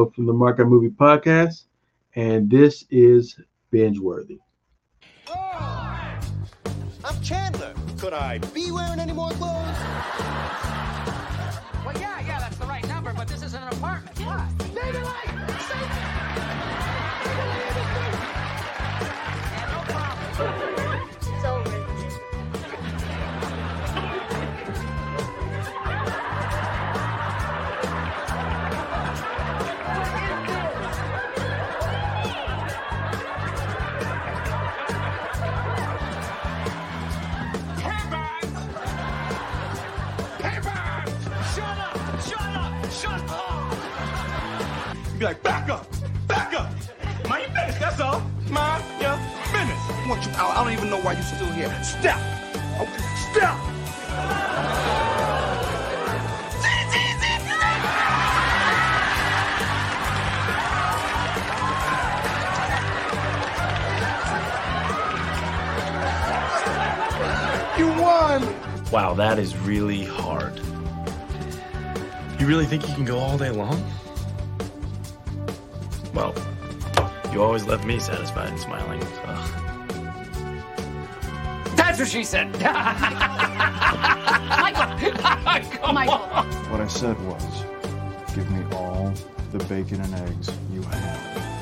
Lowe from the Market Movie Podcast, and this is Binge Worthy. Oh, I'm Chandler. Could I be wearing any more clothes? Well, yeah, yeah, that's the right number, but this isn't an apartment. What? Save your life! Save Yeah, no problem. Wow, that is really hard. You really think you can go all day long? Well, you always left me satisfied and smiling. So. That's what she said. Michael! Michael! What I said was, give me all the bacon and eggs you have.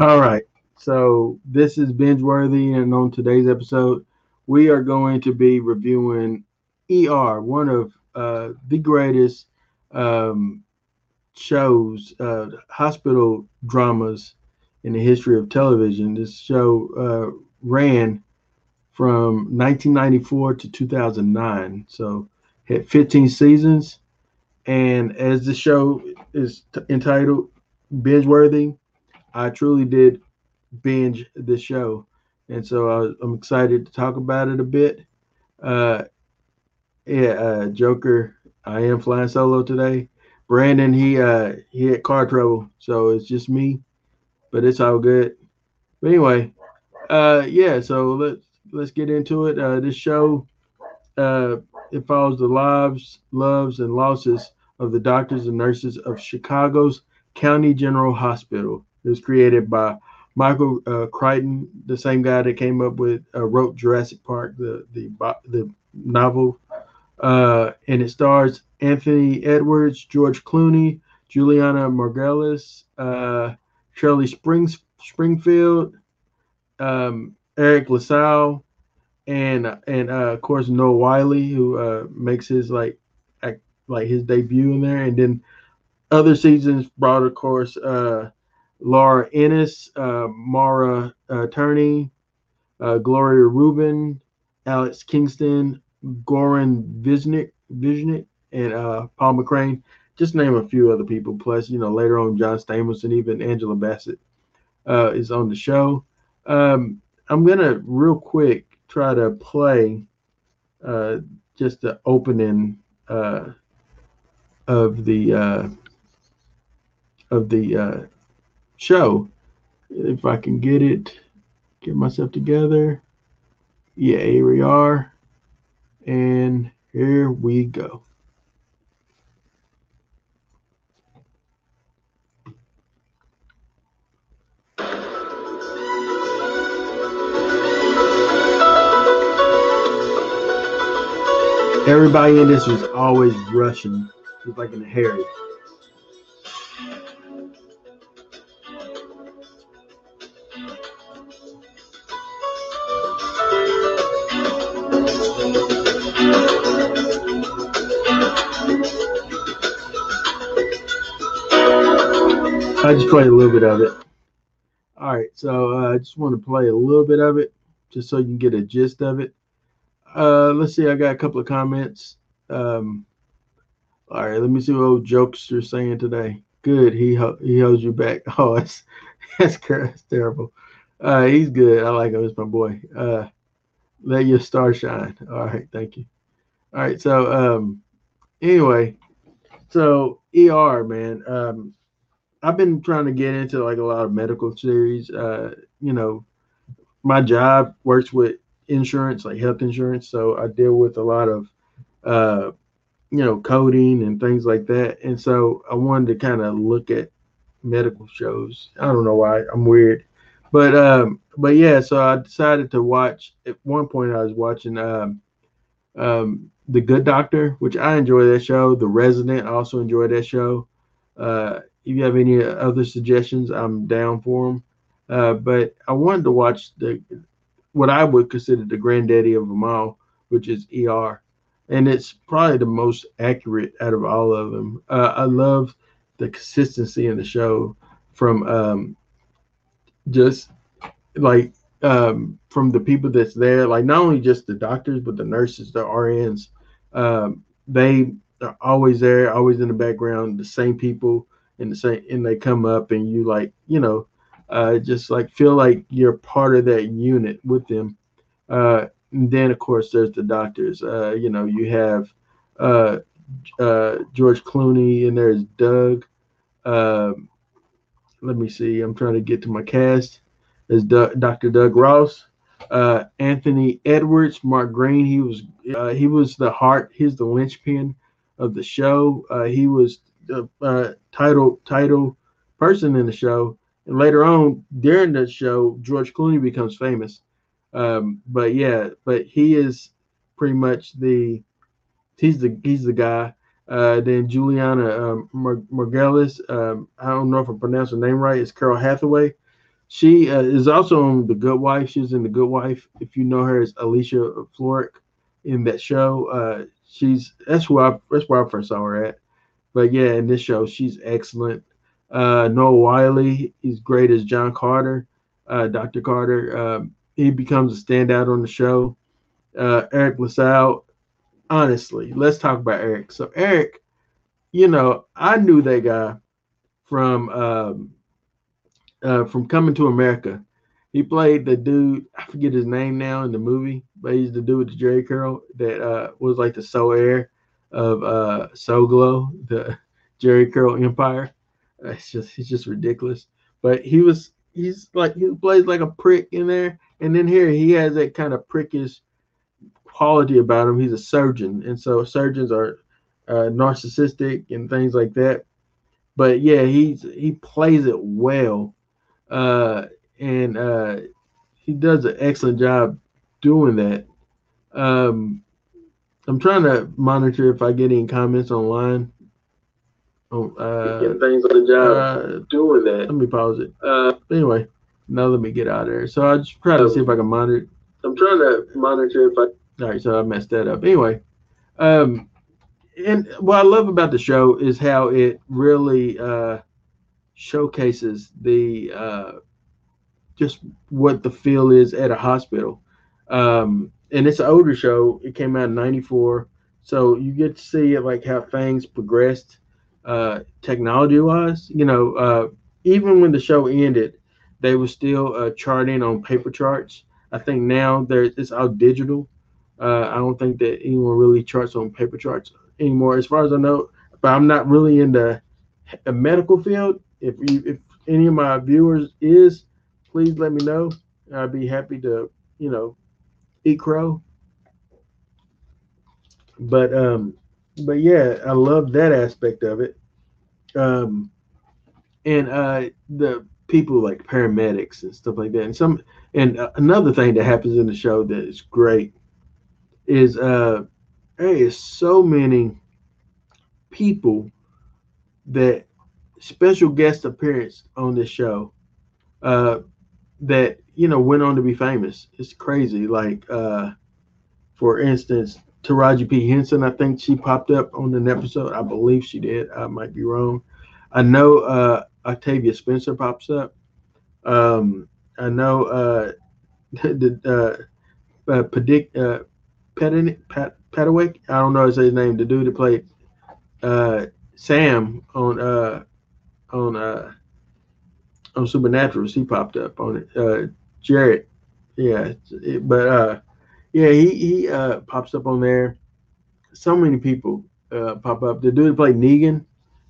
All right. So this is binge worthy, and on today's episode, we are going to be reviewing ER, one of uh, the greatest um, shows, uh, hospital dramas in the history of television. This show uh, ran from 1994 to 2009, so had 15 seasons. And as the show is t- entitled binge worthy, I truly did binge the show, and so I, I'm excited to talk about it a bit. Uh, yeah, uh, Joker, I am flying solo today. Brandon, he uh, he had car trouble, so it's just me, but it's all good. But anyway, uh, yeah, so let's let's get into it. Uh, this show uh, it follows the lives, loves, and losses of the doctors and nurses of Chicago's County General Hospital. It was created by Michael uh, Crichton, the same guy that came up with uh, wrote Jurassic Park, the the the novel, uh, and it stars Anthony Edwards, George Clooney, Julianna Margulies, uh, Shirley Springs Springfield, um, Eric LaSalle, and and uh, of course Noah Wiley, who uh, makes his like act, like his debut in there, and then other seasons brought, of course, uh, Laura Innes, uh, Mara uh, Turney, uh, Gloria Reuben, Alex Kingston, Goran Visnik, Visnik and uh, Paul McCrane. Just name a few other people. Plus, you know, later on, John Stamos and even Angela Bassett uh, is on the show. Um, I'm gonna real quick try to play uh, just the opening of the of the show. If I can get it, get myself together. Yeah, here we are. And here we go. Everybody in this was always rushing, just like in a hurry. I just played a little bit of it. All right, so uh, I just want to play a little bit of it, just so you can get a gist of it. Uh, let's see. I got a couple of comments. Um, all right, let me see what old jokester saying today. Good, he ho- he holds you back. Oh, that's that's, that's terrible. Uh, he's good. I like him. It's my boy. Uh, Let your star shine. All right, thank you. All right, so um, anyway, so ER man, um, I've been trying to get into like a lot of medical series. Uh, you know, my job works with insurance, like health insurance, so I deal with a lot of, uh, you know, coding and things like that. And so I wanted to kind of look at medical shows. I don't know why I'm weird, but um, but yeah. So I decided to watch. At one point, I was watching um, um, The Good Doctor, which I enjoy that show. The Resident, I also enjoy that show. Uh, if you have any other suggestions, I'm down for them. Uh, but I wanted to watch the what I would consider the granddaddy of them all, which is ER, and it's probably the most accurate out of all of them. Uh, I love the consistency in the show from um, just like um, from the people that's there, like not only just the doctors, but the nurses, the RNs. Um, they are always there, always in the background, the same people and same, and they come up and you like, you know, uh, just like feel like you're part of that unit with them. Uh, then of course there's the doctors. Uh, you know, you have uh, uh, George Clooney and there's Doug. Um, let me see. I'm trying to get to my cast. is Dr. Doug Ross, uh, Anthony Edwards, Mark Green. He was he was the heart. He's the linchpin of the show. He was uh, title title person in the show. And later on, during the show, George Clooney becomes famous. Um, but yeah, but he is pretty much the he's the he's the guy. Uh, then Julianna um, Mar- Margulies, um, I don't know if I pronounced her name right. It's Carol Hathaway. She uh, is also on The Good Wife. She's in The Good Wife. If you know her as Alicia Florrick in that show, uh, she's that's where I that's where I first saw her at. But yeah, in this show, she's excellent. Uh, Noah Wyle, he's great as John Carter, uh, Dr. Carter. Um, he becomes a standout on the show. Uh, Eric LaSalle, honestly, let's talk about Eric. So Eric, you know, I knew that guy from um, uh, from Coming to America. He played the dude, I forget his name now in the movie, but he's the dude with the Jheri curl that uh, was like the sole heir of uh, Soul Glo, the Jheri curl empire. It's just he's just ridiculous. But he was he's like he plays like a prick in there, and then here he has that kind of prickish quality about him. He's a surgeon, and so surgeons are uh, narcissistic and things like that. But yeah, he's he plays it well, uh, and uh, he does an excellent job doing that. Um, I'm trying to monitor if I get any comments online. Oh, uh, things on the job uh, doing that. let me pause it. Uh, Anyway, now let me get out of there. So I just try to see if I can monitor. I'm trying to monitor if I All right, so I messed that up. Anyway, um, and what I love about the show is how it really uh, showcases the uh, just what the feel is at a hospital. Um, and it's an older show. It came out in '94, so you get to see it like how things progressed uh, technology-wise. You know, uh, even when the show ended, they were still uh, charting on paper charts. I think now there it's all digital. Uh, I don't think that anyone really charts on paper charts anymore, as far as I know. But I'm not really in the a medical field. If you, if any of my viewers is, please let me know. I'd be happy to, you know, eat crow. But um, but yeah, I love that aspect of it. Um, and uh, the people like paramedics and stuff like that. And some and uh, another thing that happens in the show that is great is uh, there is so many people that special guest appearance on this show uh, that you know went on to be famous. It's crazy. Like uh, for instance, Taraji P Henson. I think she popped up on an episode. I believe she did. I might be wrong. I know uh, Octavia Spencer pops up. Um, I know uh, the uh, uh, Pedic, uh, Pat, Padawick. I don't know his name. The dude that played uh, Sam on uh, on uh, on Supernaturals. He popped up on it. Uh, Jarrett. Yeah, it- but uh, Yeah, he he uh, pops up on there. So many people uh, pop up. The dude who played Negan,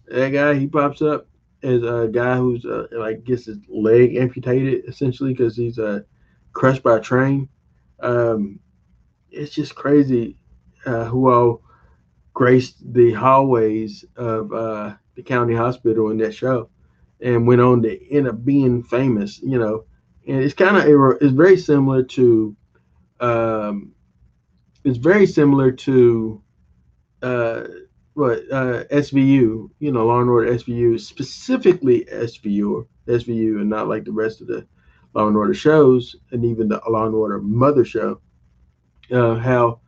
that guy, he pops up as a guy who's uh, like gets his leg amputated essentially because he's uh, crushed by a train. Um, it's just crazy uh, who all graced the hallways of uh, the county hospital in that show and went on to end up being famous. You know, and it's kind of it's very similar to um, it's very similar to uh, what uh, SVU, you know, Law and Order SVU, specifically SVU, SVU, and not like the rest of the Law and Order shows, and even the Law and Order Mother show. Uh, how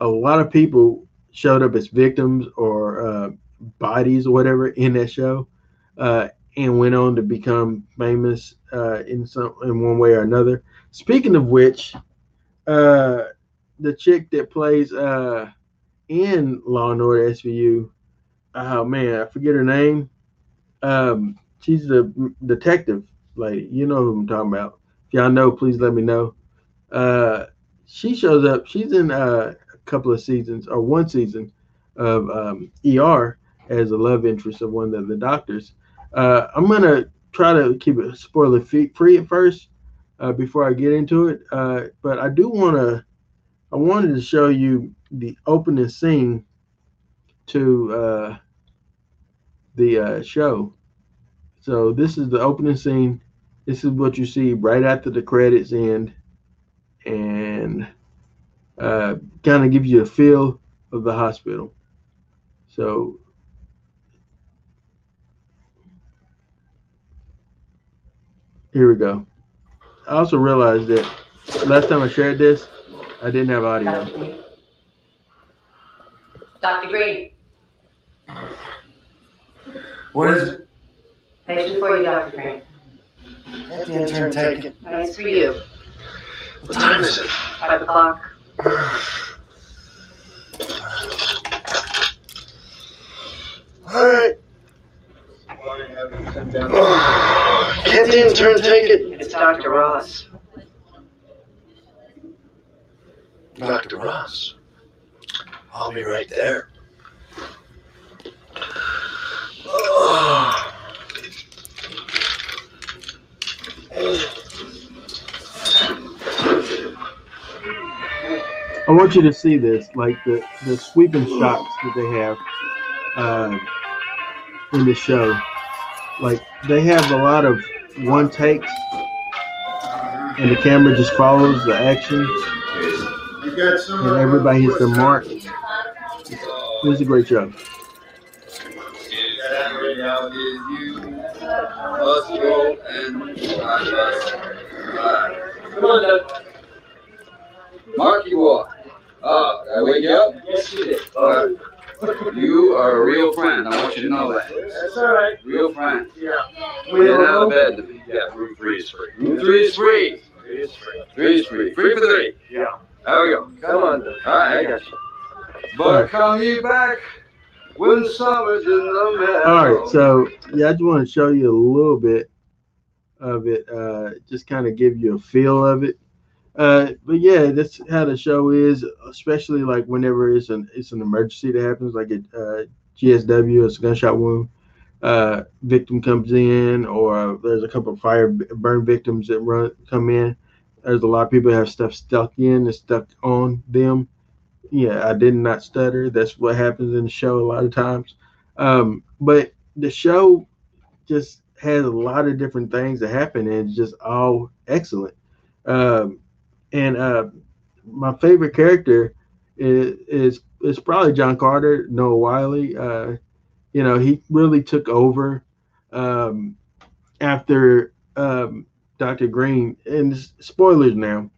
a lot of people showed up as victims or uh, bodies or whatever in that show, uh, and went on to become famous uh, in some in one way or another. Speaking of which, uh, the chick that plays uh, in Law and Order SVU, oh man, I forget her name. Um, she's the detective lady. You know who I'm talking about. If y'all know, please let me know. Uh, she shows up. She's in uh, a couple of seasons or one season of um, ER as a love interest of one of the doctors. Uh, I'm gonna try to keep it spoiler free at first uh, before I get into it. Uh, but I do want to, I wanted to show you the opening scene to uh, the uh, show. So this is the opening scene. This is what you see right after the credits end, and uh, kind of give you a feel of the hospital. So here we go. I also realized that last time I shared this, I didn't have audio. Dr. Green, What is it? patient for you, Dr. Green. Let the intern take it. No, it's for you. What time is it? Five o'clock. All right. Can't the intern take it? It's Dr. Ross. Dr. Ross. I'll be right there. I want you to see this, like the the sweeping shots that they have uh, in the show. Like they have a lot of one takes, and the camera just follows the action, and everybody hits their mark. It was a great job. Come on. Mark, you. Ah, did I wake you up? Yes, you did. All right. You are a real friend. I want you to know that. That's all right. Real friend. Yeah. Get out of bed to me. Yeah, room three is free. Room three is free. Three is free. Three is free. Free for three. Yeah. There we go. Come on, Doug. All right, I got you. But come ye back when summer's in the meadow. All right, so yeah, I just want to show you a little bit of it, uh, just kind of give you a feel of it. Uh, but yeah, that's how the show is, especially like whenever it's an it's an emergency that happens, like at uh, GSW, it's a gunshot wound. Uh, victim comes in, or there's a couple of fire burn victims that run come in. There's a lot of people have stuff stuck in and stuck on them. Yeah, I did not stutter. That's what happens in the show a lot of times. Um, but the show just has a lot of different things that happen, and it's just all excellent. Um, and uh, my favorite character is, is is probably John Carter, Noah Wiley. Uh, you know, he really took over um, after um, Dr. Green. And spoilers now.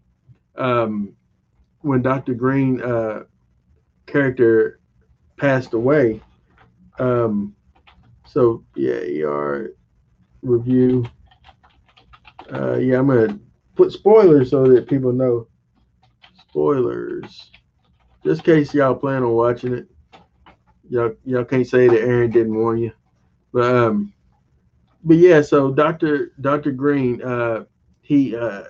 Um, when Dr. Green uh, character passed away. Um, so yeah, ER review. Uh, yeah, I'm gonna put spoilers so that people know. Spoilers, just in case y'all plan on watching it. Y'all y'all can't say that Aaron didn't warn you, but um, but yeah. So Doctor Doctor Green, uh, he uh,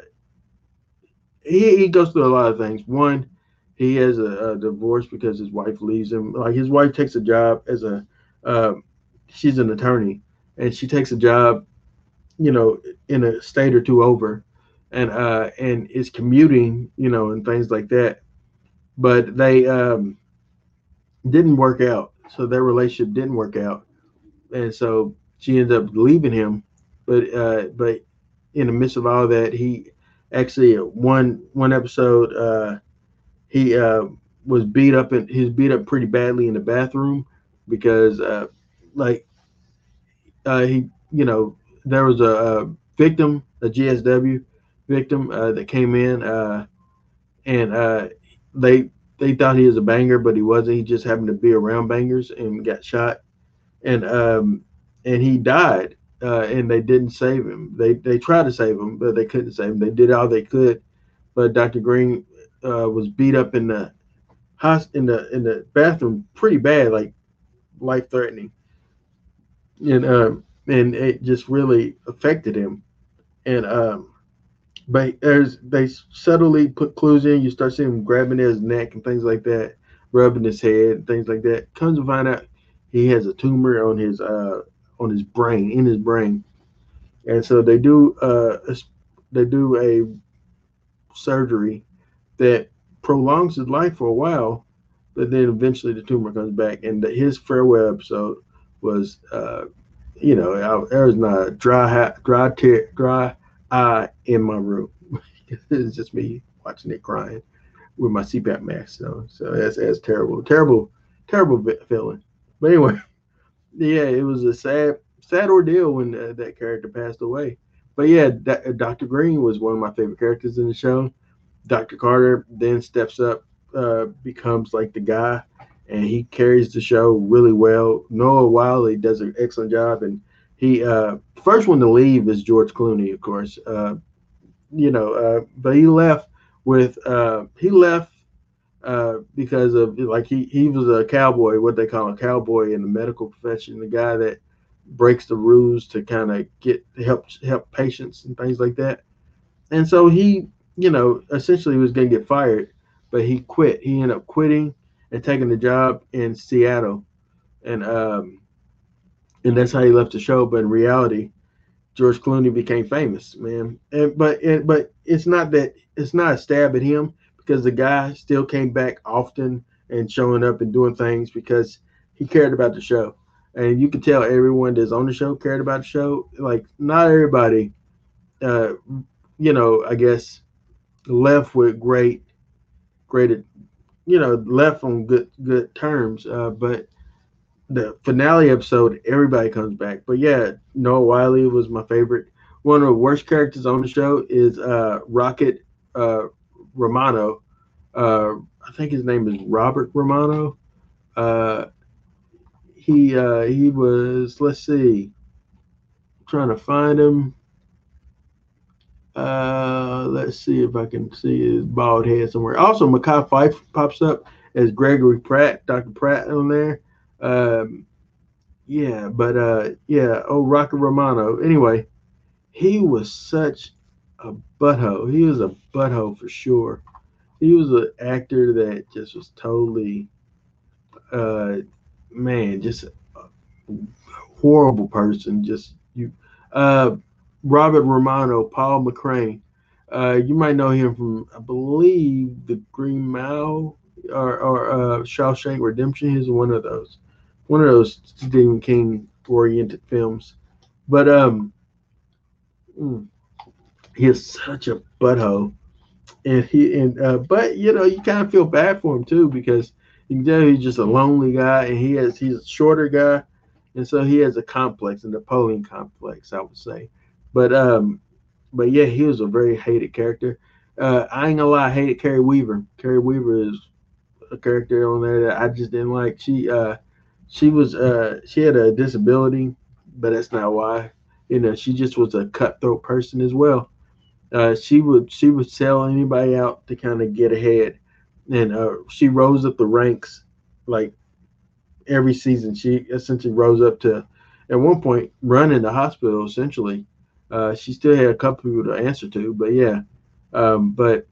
he he goes through a lot of things. One, he has a, a divorce because his wife leaves him. Like his wife takes a job as a, uh, she's an attorney, and she takes a job, you know, in a state or two over, and uh and is commuting, you know, and things like that. But they um didn't work out, so their relationship didn't work out, and so she ended up leaving him. But uh but in the midst of all that, he actually one one episode uh he uh was beat up and he's beat up pretty badly in the bathroom because uh like uh he you know there was a, a victim a gsw victim uh that came in uh and uh they they thought he was a banger but he wasn't he just happened to be around bangers and got shot and um and he died uh, and they didn't save him. They they tried to save him, but they couldn't save him. They did all they could, but Dr. Green uh, was beat up in the in the in the bathroom pretty bad, like life threatening, and um and it just really affected him. And um, but as they subtly put clues in, you start seeing him grabbing his neck and things like that, rubbing his head and things like that. Comes to find out he has a tumor on his uh on his brain, in his brain, and so they do uh they do a surgery that prolongs his life for a while, but then eventually the tumor comes back. And the, his farewell episode was, uh, you know, I, there was not a dry dry tear, dry eye in my room. it's just me watching it crying with my CPAP mask. So, so that's that's terrible, terrible, terrible feeling. But anyway yeah, it was a sad, sad ordeal when uh, that character passed away. But yeah, that, Dr. Green was one of my favorite characters in the show. Dr. Carter then steps up, uh, becomes like the guy, and he carries the show really well. Noah Wiley does an excellent job, and he uh, first one to leave is George Clooney, of course. Uh, you know, uh, but he left with uh, he left uh, because of like he he was a cowboy, what they call a cowboy in the medical profession, the guy that breaks the rules to kind of get help help patients and things like that. And so he, you know, essentially was going to get fired, but he quit. He ended up quitting and taking the job in Seattle, and um, and that's how he left the show. But in reality, George Clooney became famous, man. And but it, but it's not that it's not a stab at him because the guy still came back often and showing up and doing things because he cared about the show. And you could tell everyone that's on the show cared about the show. Like not everybody, uh, you know, I guess left with great, great, you know, left on good good terms. Uh, but the finale episode, everybody comes back. But yeah, Noah Wiley was my favorite. One of the worst characters on the show is uh, Rocket uh, Romano. Uh, I think his name is Robert Romano. Uh, he uh, he was let's see, I'm trying to find him. Uh, let's see if I can see his bald head somewhere. Also, Mekhi Phifer pops up as Gregory Pratt, Dr. Pratt on there. Um, yeah, but uh, yeah, oh Rocket Romano. Anyway, he was such a butthole. He was a butthole for sure. He was an actor that just was totally, uh, man, just a horrible person. Just you, uh, Robert Romano, Paul McCrane. Uh, you might know him from, I believe, The Green Mile or, or uh, Shawshank Redemption. He's one of those, one of those Stephen King oriented films. But um, mm, he is such a butthole, and he and uh, but you know you kind of feel bad for him too because you can tell he's just a lonely guy, and he has he's a shorter guy, and so he has a complex, a Napoleon complex, I would say. But um, but yeah, he was a very hated character. Uh, I ain't gonna lie, I hated Kerry Weaver. Kerry Weaver is a character on there that I just didn't like. She uh, she was uh, she had a disability, but that's not why. You know, she just was a cutthroat person as well. Uh, she would she would sell anybody out to kind of get ahead, and uh, she rose up the ranks like every season. She essentially rose up to at one point running the hospital essentially. Uh, she still had a couple people to answer to, but yeah, um, but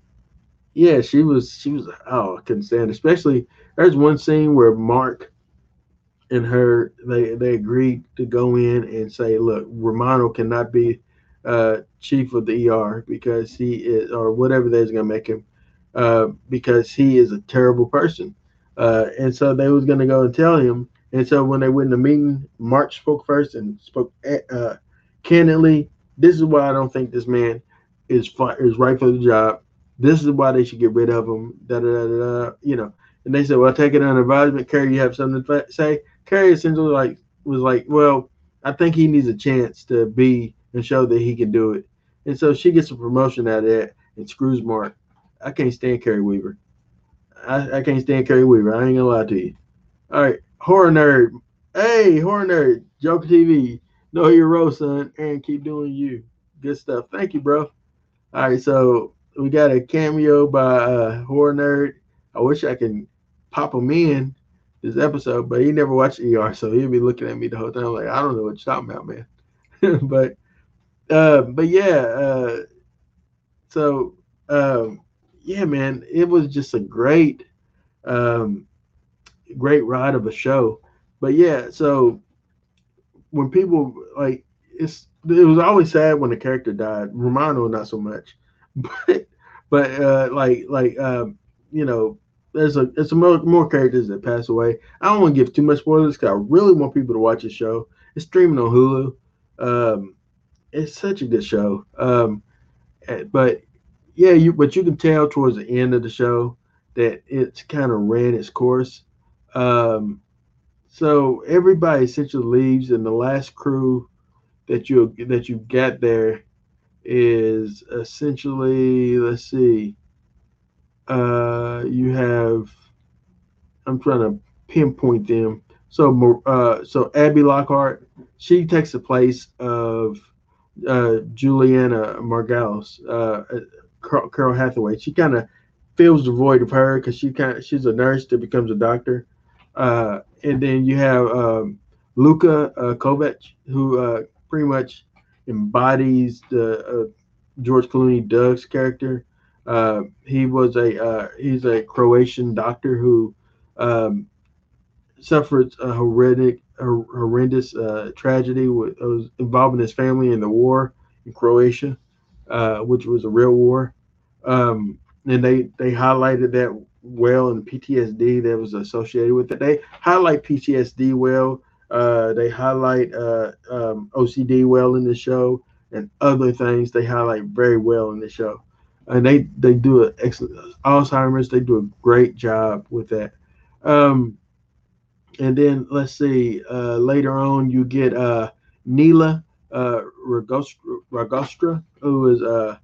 yeah, she was she was oh I couldn't stand. Especially there's one scene where Mark and her they they agreed to go in and say, look, Romano cannot be uh, chief of the ER because he is or whatever they're gonna make him uh, because he is a terrible person. Uh, and so they was gonna go and tell him. And so when they went in the meeting, March spoke first and spoke uh, candidly. This is why I don't think this man is is right for the job. This is why they should get rid of him. Da da da da. You know. And they said, "Well, take it under advisement." Kerry, you have something to say? Kerry essentially like was like, "Well, I think he needs a chance to be and show that he can do it." And so she gets a promotion out of that and screws Mark. I can't stand Kerry Weaver. I, I can't stand Kerry Weaver. I ain't gonna lie to you. All right, horror nerd. Hey, horror nerd. Joker TV. Know your role, son, and keep doing you. Good stuff. Thank you, bro. All right, so we got a cameo by uh, horror nerd. I wish I can pop him in this episode, but he never watched ER, so he'll be looking at me the whole time like I don't know what you're talking about, man. but uh, but yeah, uh, so um, yeah, man, it was just a great, um, great ride of a show. But yeah, so when people like it's it was always sad when the character died. Romano not so much, but but uh, like like um, you know there's a there's some more, more characters that pass away. I don't want to give too much spoilers because I really want people to watch the show. It's streaming on Hulu. Um, it's such a good show. Um, eh, but yeah, you but you can tell towards the end of the show that it's kind of ran its course. Um, so everybody essentially leaves, and the last crew that you that you get there is essentially let's see. Uh, you have I'm trying to pinpoint them. So uh, so Abby Lockhart, she takes the place of uh, Julianna Margulies, uh, Carol, Carol Hathaway. She kind of fills the void of her because she kind she's a nurse that becomes a doctor. Uh, and then you have um, Luka uh, Kovac, who uh, pretty much embodies the uh, George Clooney Doug's character. Uh, he was a uh, he's a Croatian doctor who um, suffered a horrific, horrendous uh, tragedy with, was involving his family in the war in Croatia, uh, which was a real war. Um, and they they highlighted that well in PTSD that was associated with it. They highlight PTSD well. Uh, they highlight uh, um, OCD well in the show, and other things they highlight very well in the show. And they they do an excellent Alzheimer's. They do a great job with that. Um, and then let's see. Uh, later on, you get uh, Neela uh, Ragostra, Ragostra, who is uh,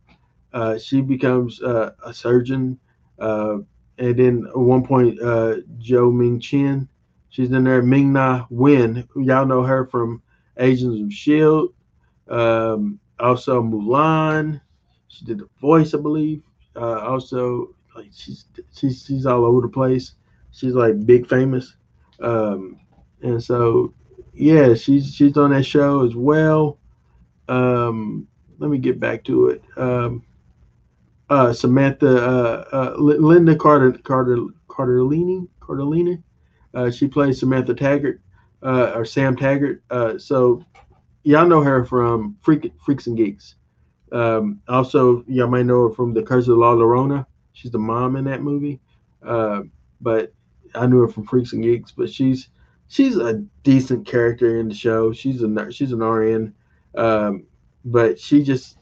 uh, she becomes uh, a surgeon. Uh, and then at one point, uh, Jo Ming Chen, she's in there. Ming Na Wen, y'all know her from Agents of Shield. Um, also Mulan. She did the voice, I believe. Uh, also, like she's she's she's all over the place. She's like big famous. Um, and so, yeah, she's she's on that show as well. Um, let me get back to it. Um, uh, Samantha, uh, uh, Linda Carter, Carter, Carterlini, Carterlini. Uh, she plays Samantha Taggart, uh, or Sam Taggart. Uh, so y'all know her from Freak, Freaks and Geeks. Um, also, y'all might know her from The Curse of La Llorona. She's the mom in that movie. Uh, but I knew her from Freaks and Geeks. But she's she's a decent character in the show. She's a she's an RN, um, but she just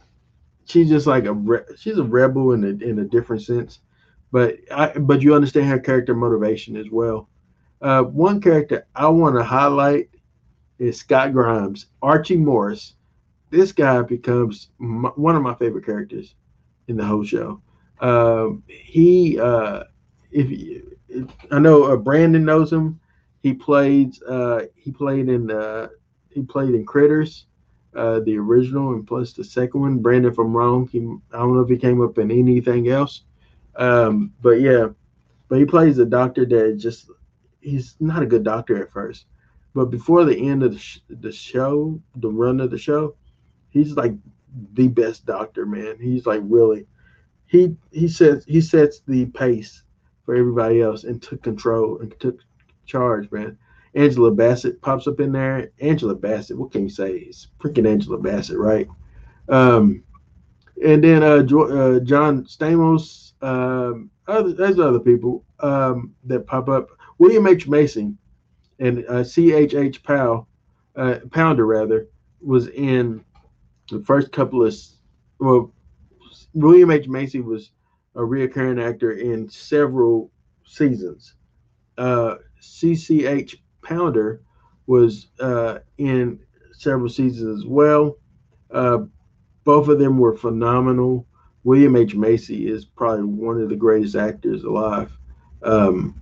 she's just like a re- she's a rebel in a in a different sense, but I but you understand her character motivation as well. Uh, one character I want to highlight is Scott Grimes, Archie Morris. This guy becomes my, one of my favorite characters in the whole show. Um, he, uh, if, if, I know uh, Brandon knows him, he played uh, he played in uh, he played in Critters uh, the original and plus the second one. Brandon from Rome. He, I don't know if he came up in anything else, um, but yeah, but he plays a doctor that just he's not a good doctor at first, but before the end of the, sh- the show, the run of the show, he's like the best doctor, man. He's like really, he he sets he sets the pace for everybody else and took control and took charge, man. Angela Bassett pops up in there. Angela Bassett, what can you say? It's freaking Angela Bassett, right? Um, and then uh, Jo- uh John Stamos, um, other there's other people um that pop up. William H Macy and uh, C H H Powell, uh, Pounder rather, was in the first couple of well, William H Macy was a reoccurring actor in several seasons. Uh, CCH Pounder was uh, in several seasons as well. Uh, both of them were phenomenal. William H Macy is probably one of the greatest actors alive. Um,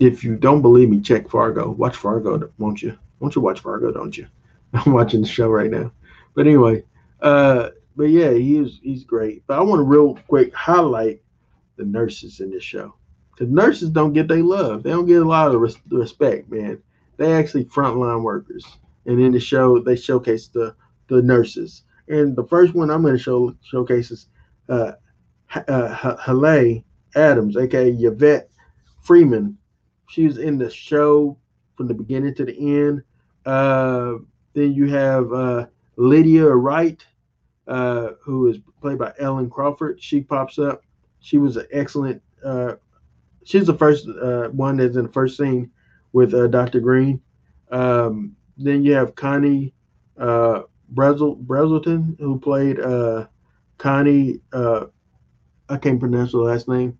if you don't believe me, check Fargo. Watch Fargo, won't you? Won't you watch Fargo? Don't you? I'm watching the show right now. But anyway, uh, but yeah, he is he's great. But I want to real quick highlight the nurses in this show because nurses don't get their love. They don't get a lot of res- respect, man. They actually frontline workers, and in the show they showcase the the nurses. And the first one I'm going to show showcase is uh, uh, H- Haleh Adams, aka Yvette Freeman. She was in the show from the beginning to the end. Uh, then you have uh, Lydia Wright, uh, who is played by Ellen Crawford. She pops up. She was an excellent. Uh, she's the first uh, one that's in the first scene with uh, Dr. Green. Um, then you have Connie uh, Brezel, Brezelton, who played uh, Connie. Uh, I can't pronounce her last name.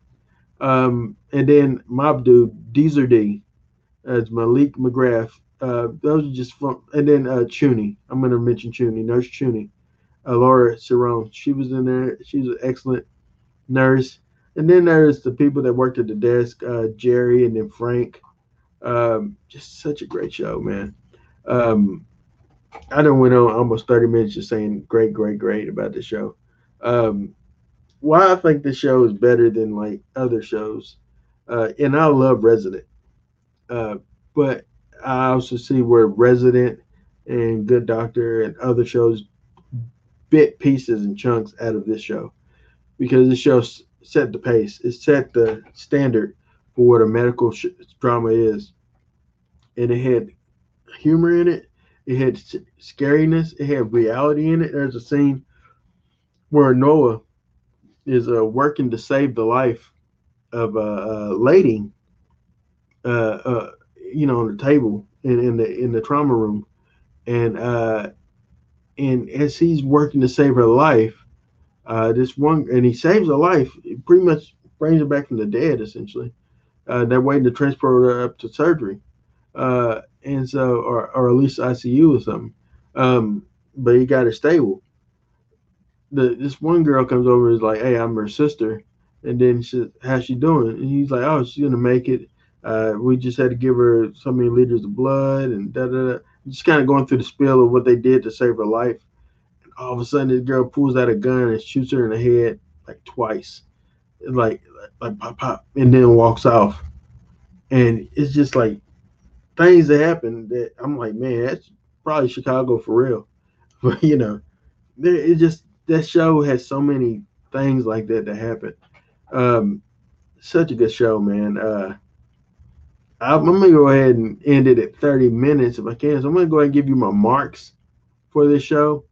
Um, and then Mob Dude, Deezer D, as Malik McGrath. Uh, those are just fun. And then uh, Chuny. I'm going to mention Chuny, Nurse Chuny. Uh, Laura Cerón. She was in there. She's an excellent nurse. And then there's the people that worked at the desk, uh, Jerry and then Frank. Um, just such a great show, man. Um, I done went on almost 30 minutes just saying great, great, great about the show. Um, why I think the show is better than like other shows, uh, and I love Resident, uh, but I also see where Resident and Good Doctor and other shows bit pieces and chunks out of this show because this show set the pace. It set the standard for what a medical sh- drama is, and it had humor in it. It had s- scariness. It had reality in it. There's a scene where Noah is uh, working to save the life of a, a lady, uh, uh, you know, on the table in, in the in the trauma room, and uh, and as he's working to save her life, uh, this one and he saves her life. Pretty much brings her back from the dead, essentially. Uh, they're waiting to transport her up to surgery, uh, and so or or at least ICU or something. Um, but he got her stable the this one girl comes over and is like, "Hey, I'm her sister," and then she, "How's she doing?" And he's like, "Oh, she's gonna make it. Uh, we just had to give her so many liters of blood and da da da." Just kind of going through the spiel of what they did to save her life. And all of a sudden, this girl pulls out a gun and shoots her in the head like twice, like like pop pop, and then walks off. And it's just like things that happen that I'm like, man, that's probably Chicago for real. But you know, it just that show has so many things like that that happen. Um, such a good show, man. Uh, I'm, gonna go ahead and end it at 30 minutes if I can. So I'm gonna go ahead and give you my marks for this show.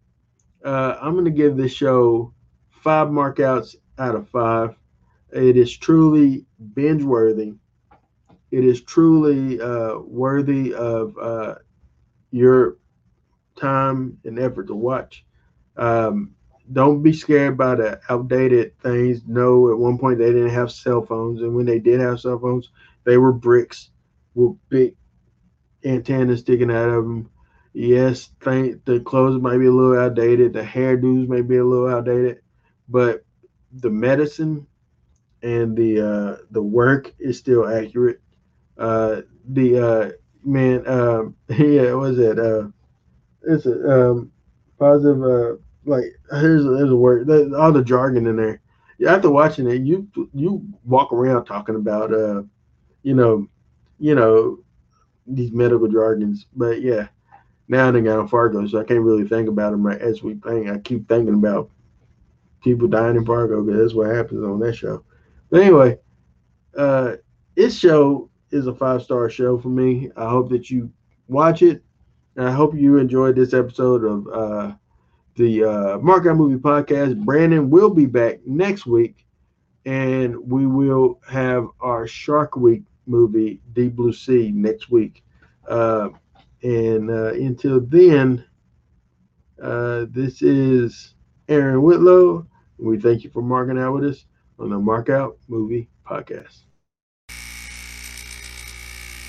Uh, I'm gonna give this show five markouts out of five. It is truly binge worthy. It is truly uh, worthy of uh, your time and effort to watch. Um, don't be scared by the outdated things. No, at one point they didn't have cell phones, and when they did have cell phones, they were bricks with big antennas sticking out of them. Yes, think the clothes might be a little outdated, the hairdos may be a little outdated, but the medicine and the uh, the work is still accurate. Uh, the uh, man, um, yeah, what was it? Uh, it's a um, positive. Uh, like here's here's a word. All the jargon in there. After watching it, you you walk around talking about uh, you know, you know, these medical jargons. But yeah, now they got on Fargo, so I can't really think about them right as we think. I keep thinking about people dying in Fargo because that's what happens on that show. But anyway, uh, this show is a five star show for me. I hope that you watch it. And I hope you enjoyed this episode of uh, the uh, Mark Out Movie Podcast. Brandon will be back next week, and we will have our Shark Week movie, Deep Blue Sea, next week. Uh, and uh, until then, uh, this is Aaron Whitlow. We thank you for marking out with us on the Mark Out Movie Podcast.